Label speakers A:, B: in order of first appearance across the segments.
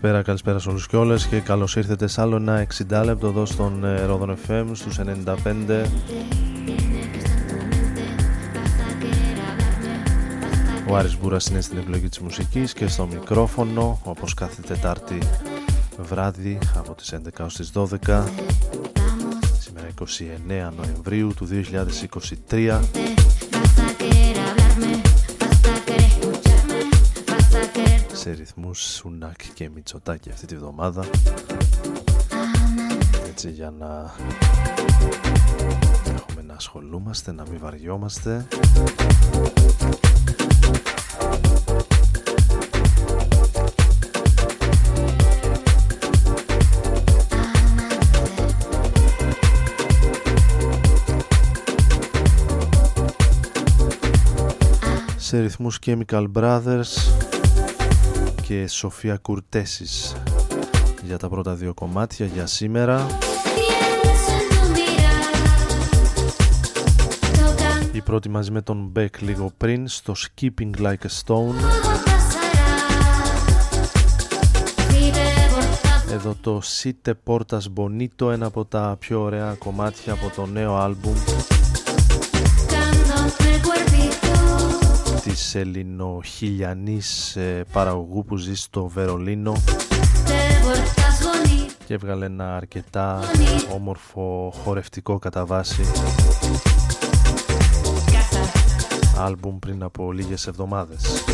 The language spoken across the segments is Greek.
A: Καλησπέρα, καλησπέρα σε όλους και όλες και καλώς ήρθετε σε άλλο ένα 60 λεπτό εδώ στον ε, Ρόδον FM στους 95 Ο Άρης Μπούρας είναι στην επιλογή της μουσικής και στο μικρόφωνο όπως κάθε Τετάρτη βράδυ από τις 11 ως τις 12 Σήμερα
B: 29 Νοεμβρίου του 2023 σε ρυθμούς Σουνάκ και Μητσοτάκη αυτή τη βδομάδα. Έτσι για να έχουμε να ασχολούμαστε, να μην βαριόμαστε. Σε ρυθμούς Chemical Brothers και Σοφία Κουρτέσης για τα πρώτα δύο κομμάτια για σήμερα. Η πρώτη μαζί με τον Beck λίγο πριν στο Skipping Like a Stone. Εδώ το Site Portas Bonito ένα από τα πιο ωραία κομμάτια από το νέο άλμπουμ της ελληνοχιλιανής ε, παραγωγού που ζει στο Βερολίνο και έβγαλε ένα αρκετά όμορφο χορευτικό κατά βάση άλμπουμ πριν από λίγες εβδομάδες.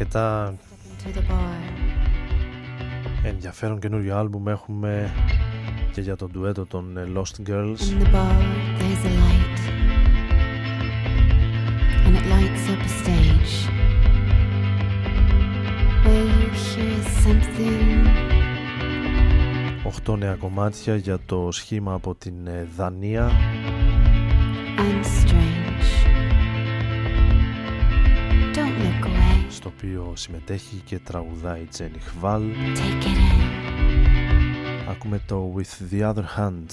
B: Αρκετά ενδιαφέρον καινούριο άλμπουμ έχουμε και για τον ντουέτο των ε, Lost Girls. And it lights up a stage. Οχτώ νέα κομμάτια για το σχήμα από την ε, Δανία. Στο οποίο συμμετέχει και τραγουδάει η Τζένι Χβάλ. Ακούμε το With the Other Hand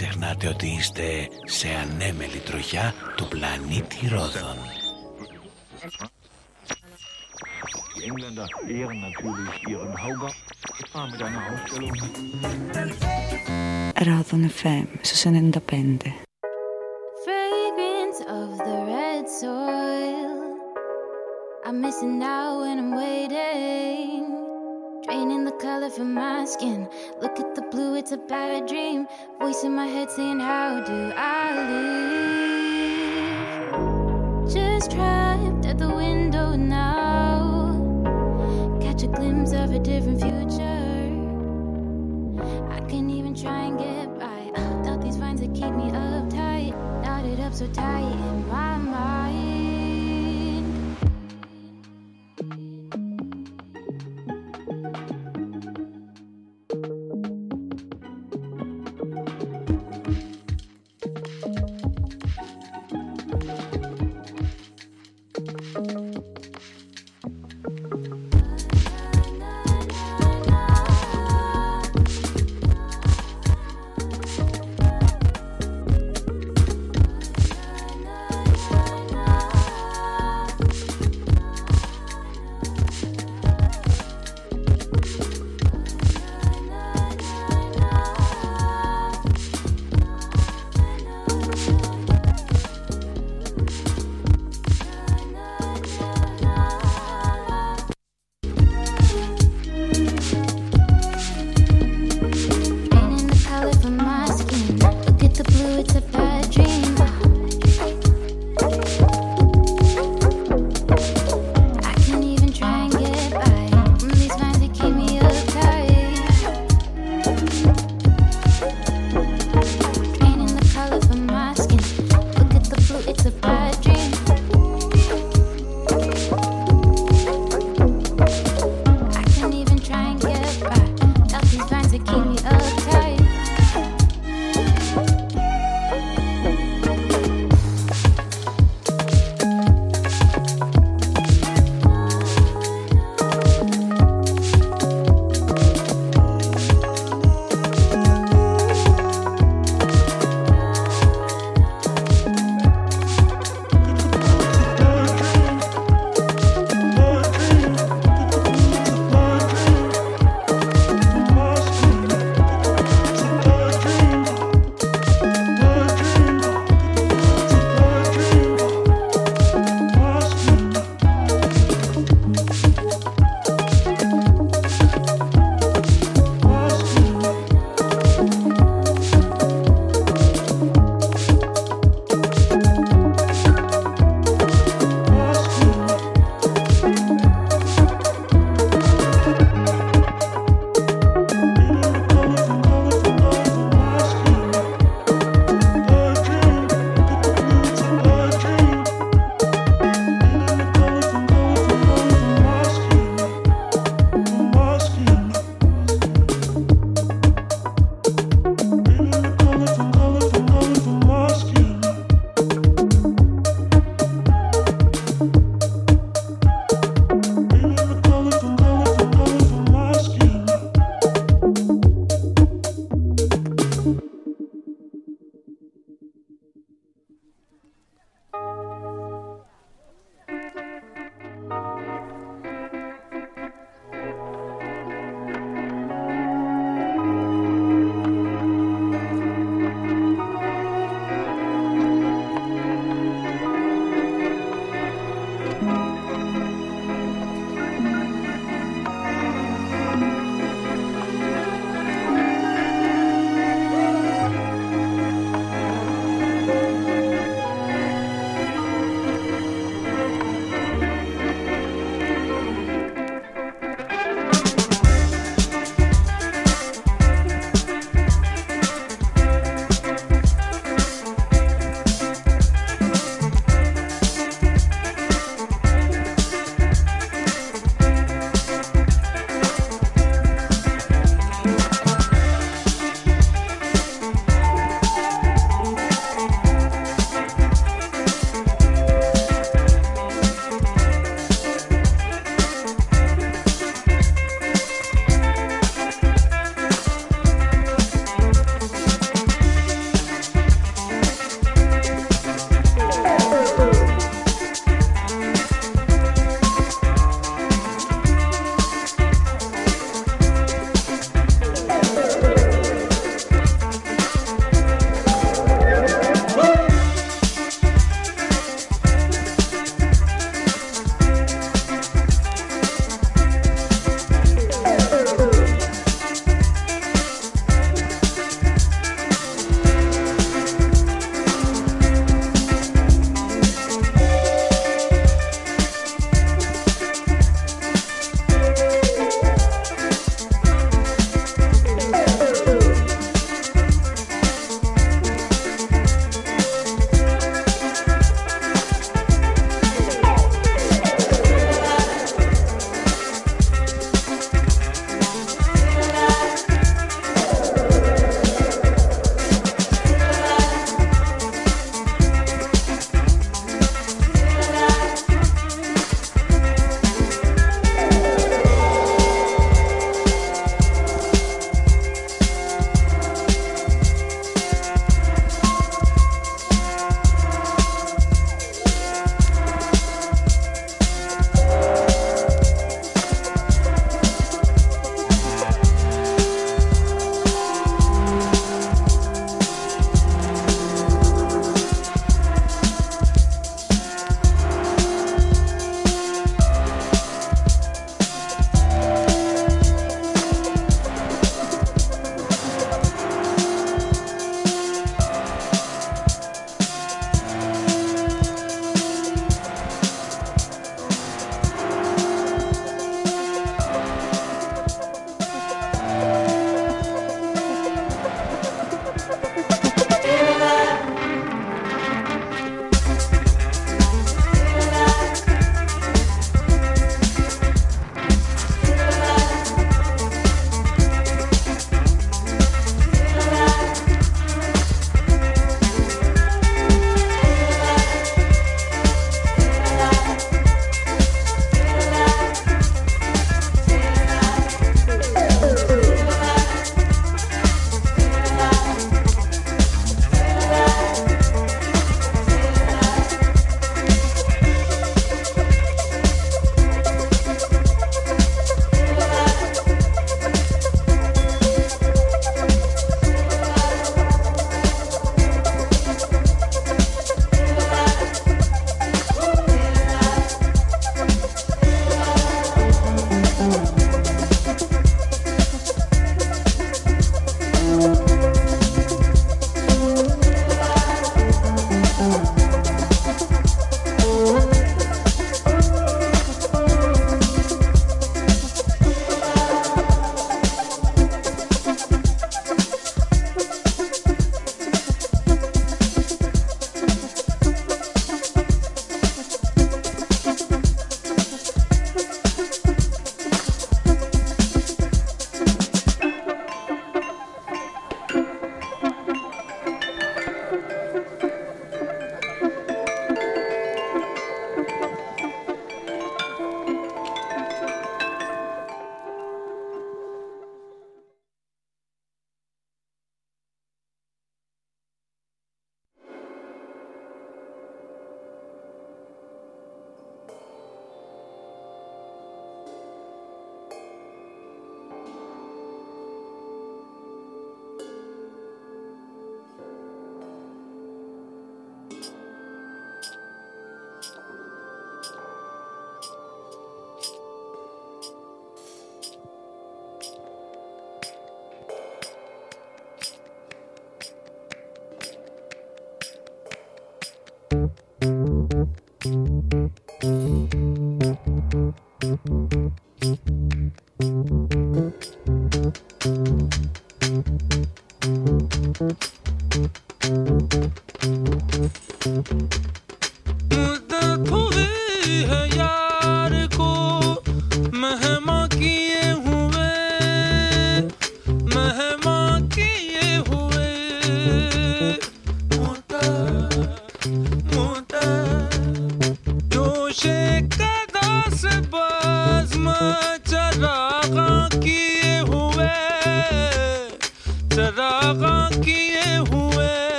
C: ξεχνάτε ότι
D: είστε σε ανέμελη τροχιά του πλανήτη Ρόδων. Ρόδων FM, στους 95. Draining the color from my skin. Look at the blue, it's a bad dream. Voice in my head saying, How do I live? Just trapped at the window now. Catch a glimpse of a different future. I can even try and get by. Thought these vines that keep me uptight. Knotted up so tight in my mind.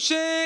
D: solution.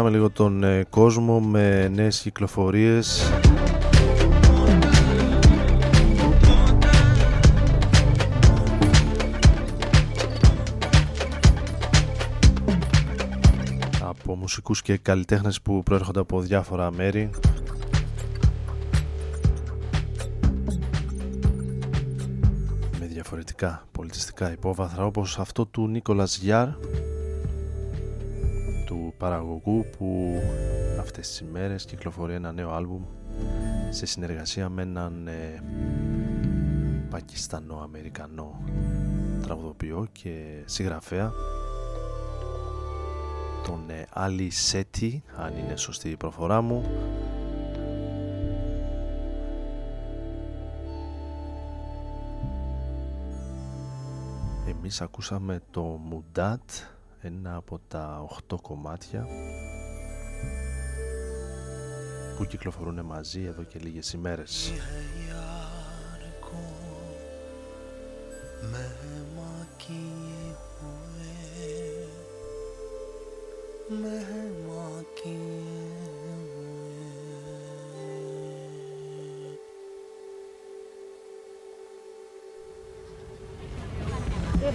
A: Γυρνάμε λίγο τον ε, κόσμο με νέες κυκλοφορίες. Από μουσικούς και καλλιτέχνες που προέρχονται από διάφορα μέρη. Με διαφορετικά πολιτιστικά υπόβαθρα όπως αυτό του Νίκολας Γιάρ παραγωγού που αυτές τις ημέρες κυκλοφορεί ένα νέο άλμπουμ σε συνεργασία με έναν ε, Πακιστανό-Αμερικανό τραγουδοποιό και συγγραφέα τον ε, Άλλη Σέτι αν είναι σωστή η προφορά μου. Εμείς ακούσαμε το Μουντάτ ένα από τα 8 κομμάτια που κυκλοφορούν μαζί εδώ και λίγες ημέρες.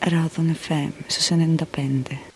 C: Radon FM su 95.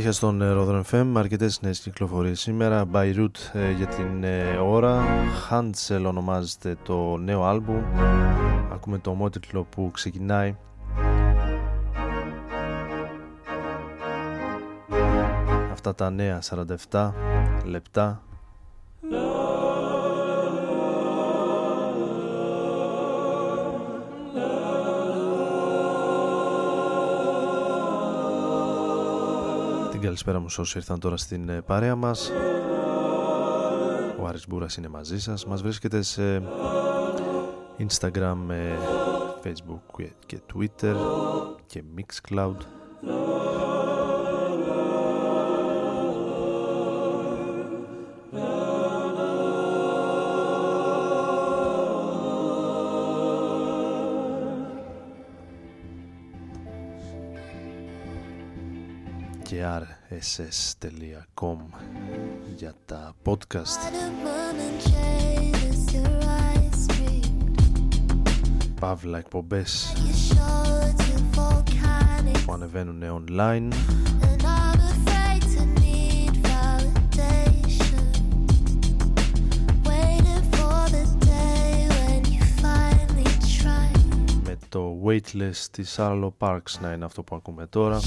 E: συνέχεια στον ε, Rodron FM αρκετές νέες κυκλοφορίες. Σήμερα Beirut ε, για την ε, ώρα. Hansel ονομάζεται το νέο άλμπουμ. Ακούμε το ομότιτλο που ξεκινάει. Αυτά τα νέα 47 λεπτά. Καλησπέρα μου όσοι ήρθαν τώρα στην ε, παρέα μας. Ο Άρης Μπούρας είναι μαζί σας. Μας βρίσκεται σε Instagram, ε, Facebook και Twitter και Mixcloud. ss.com για τα podcast. Παύλα εκπομπές που ανεβαίνουν online. με το Waitlist της Arlo Parks να είναι αυτό που ακούμε τώρα.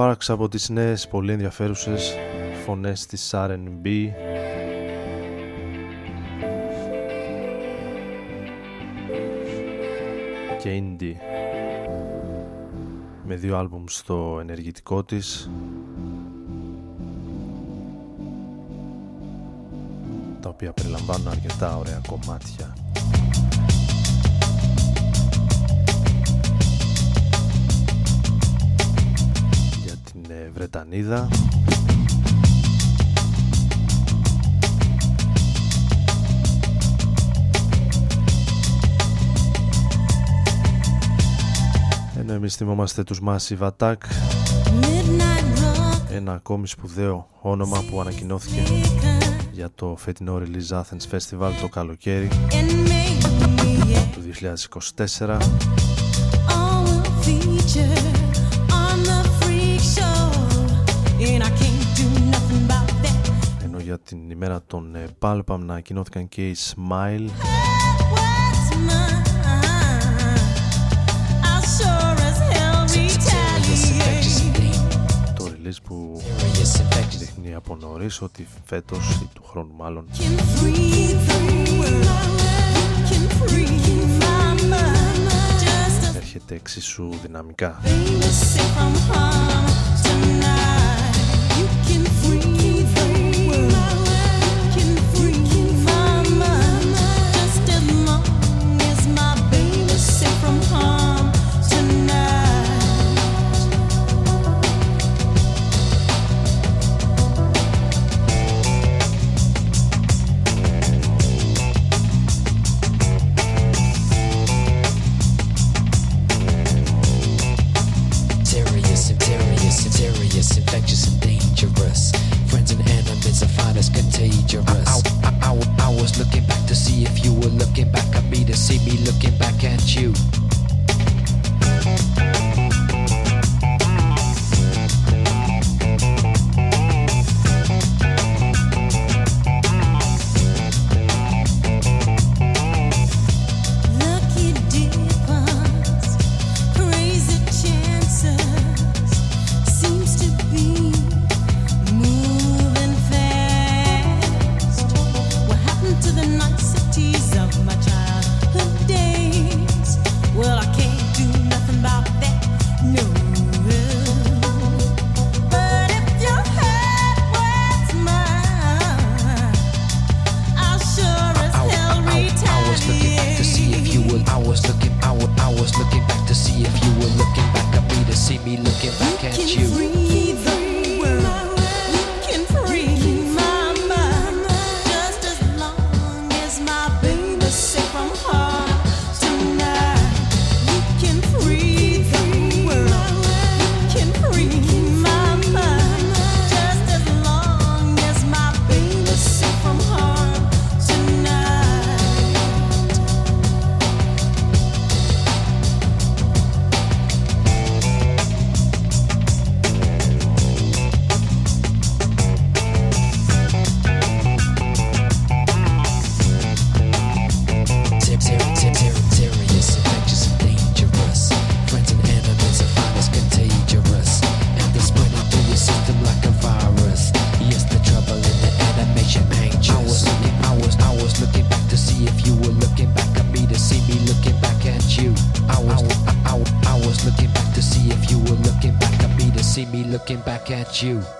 E: Sparks από τις νέες πολύ ενδιαφέρουσες φωνές της R&B και Indie. Με δύο άλμπουμ στο ενεργητικό της. Τα οποία περιλαμβάνουν αρκετά ωραία κομμάτια.
D: Ενώ εμείς θυμόμαστε τους Massive Attack. Ένα ακόμη σπουδαίο όνομα που ανακοινώθηκε για το φετινό Release Athens Festival το καλοκαίρι του 2024 ενώ για την ημέρα των ε, Palpam να ανακοινώθηκαν και οι Smile. Το release που δείχνει από νωρίς ότι φέτος ή του χρόνου μάλλον έρχεται εξίσου δυναμικά.
F: you.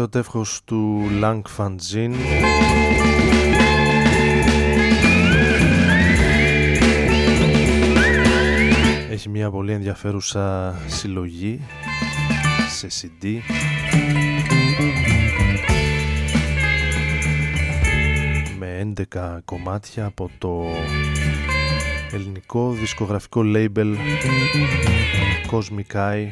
A: Τελευταίο τεύχος του Lang Fanzin έχει μια μια πολύ ενδιαφέρουσα συλλογή σε CD με 11 κομμάτια από το ελληνικό δισκογραφικό label Cosmic Eye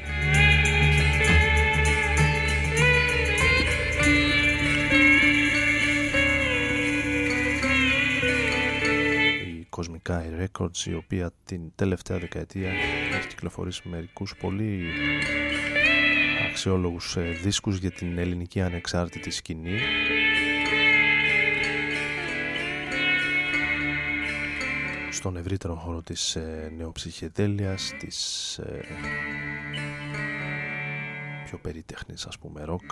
A: η Cosmic Eye Records η οποία την τελευταία δεκαετία έχει κυκλοφορήσει μερικούς πολύ αξιόλογους ε, δίσκους για την ελληνική ανεξάρτητη σκηνή στον ευρύτερο χώρο της ε, νεοψυχεδέλειας, της ε, πιο περίτεχνης ας πούμε ροκ.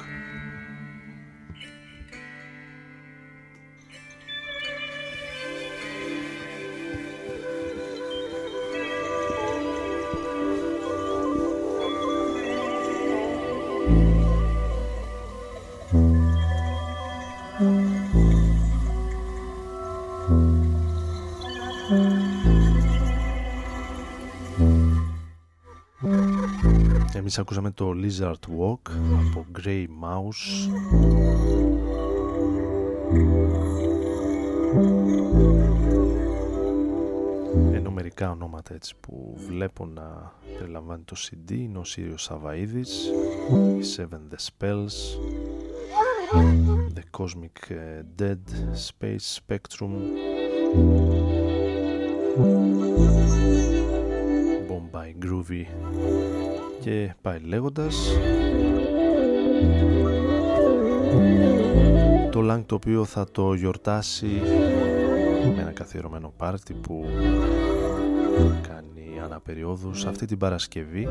A: Εμείς ακούσαμε το Lizard Walk από Grey Mouse. Ενώ μερικά ονόματα έτσι που βλέπω να περιλαμβάνει το CD είναι ο Σύριος Σαβαΐδης οι Seven The Spells The Cosmic ε, Dead Space Spectrum Bombay Groovy και πάει λέγοντας το Lang το οποίο θα το γιορτάσει με ένα καθιερωμένο πάρτι που κάνει αναπεριόδους αυτή την Παρασκευή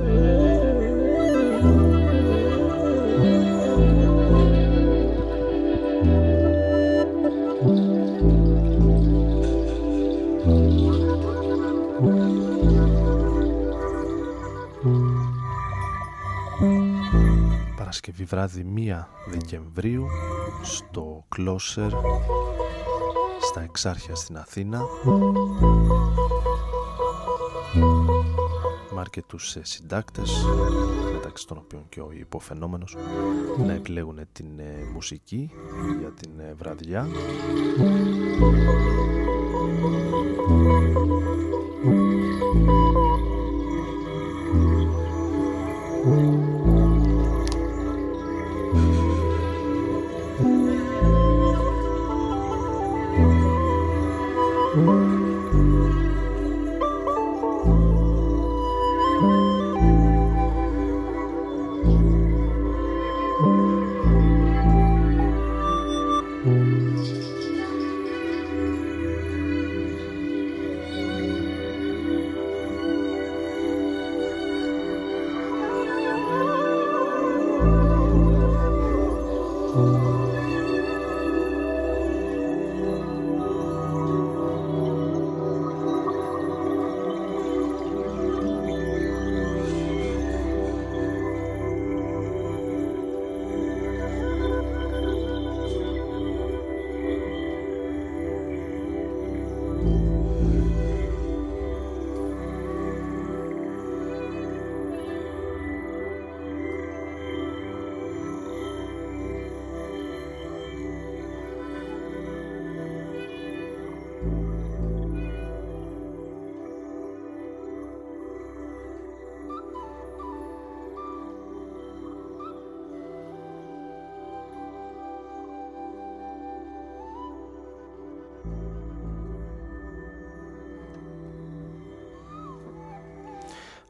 A: βράδυ 1 Δεκεμβρίου στο Closer στα Εξάρχεια στην Αθήνα. Με αρκετούς ε, συντάκτες μεταξύ των οποίων και ο υποφαινόμενος να επιλέγουν την ε, μουσική για την ε, βραδιά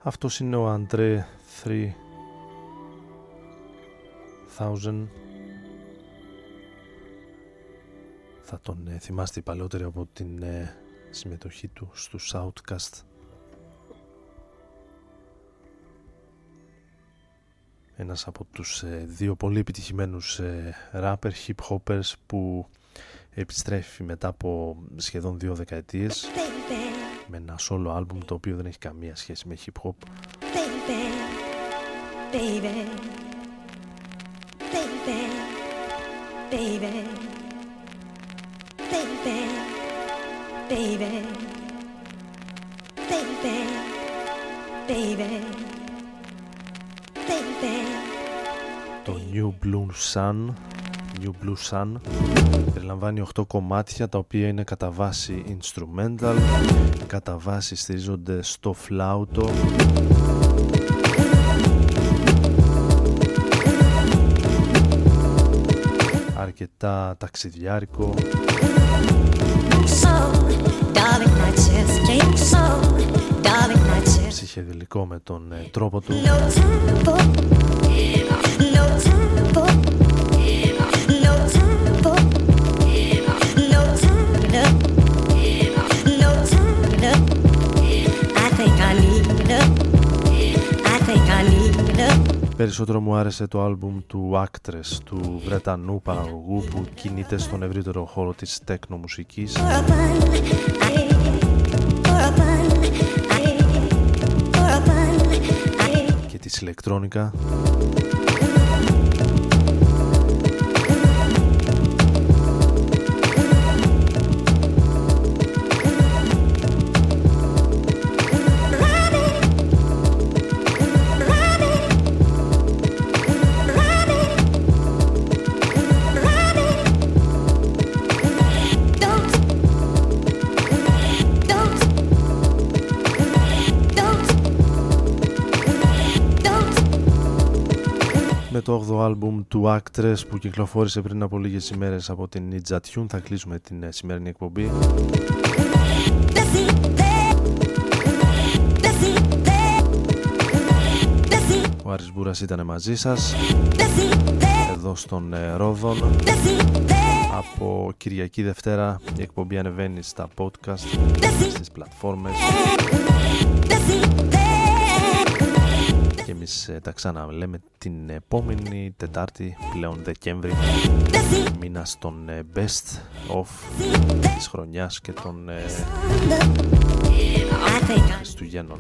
A: Αυτός είναι ο Αντρέ 3000 Θα τον ε, θυμάστε οι παλαιότεροι από την ε, συμμετοχή του στους Outcast Ένας από τους ε, δύο πολύ επιτυχημένους ε, rapper hip hoppers που επιστρέφει μετά από σχεδόν δύο δεκαετίες με ένα solo album το οποίο δεν έχει καμία σχέση με hip hop. Το New Blue Sun New Blue Sun. Περιλαμβάνει 8 κομμάτια τα οποία είναι κατά βάση instrumental κατά βάση στηρίζονται στο φλάουτο. Αρκετά ταξιδιάρικο.
C: So, darling, I just came so, darling, I just.
A: ψυχεδελικό με τον ε, τρόπο του.
C: No time for, no time
A: Περισσότερο μου άρεσε το άλμπουμ του Actress, του Βρετανού παραγωγού που κινείται στον ευρύτερο χώρο της τέκνο μουσικής
C: For a fun,
A: το 8ο άλμπουμ του Actress που κυκλοφόρησε πριν από λίγες ημέρες από την Ninja Tune. Θα κλείσουμε την ε, σημερινή εκπομπή. Ο Άρης Μπούρας ήταν μαζί σας εδώ στον ε, Ρόδον. Από Κυριακή Δευτέρα η εκπομπή ανεβαίνει στα podcast στις πλατφόρμες και εμείς ε, τα ξαναλέμε την επόμενη Τετάρτη πλέον Δεκέμβρη. Μήνα των ε, best of της χρονιάς και των ε, Χριστουγέννων.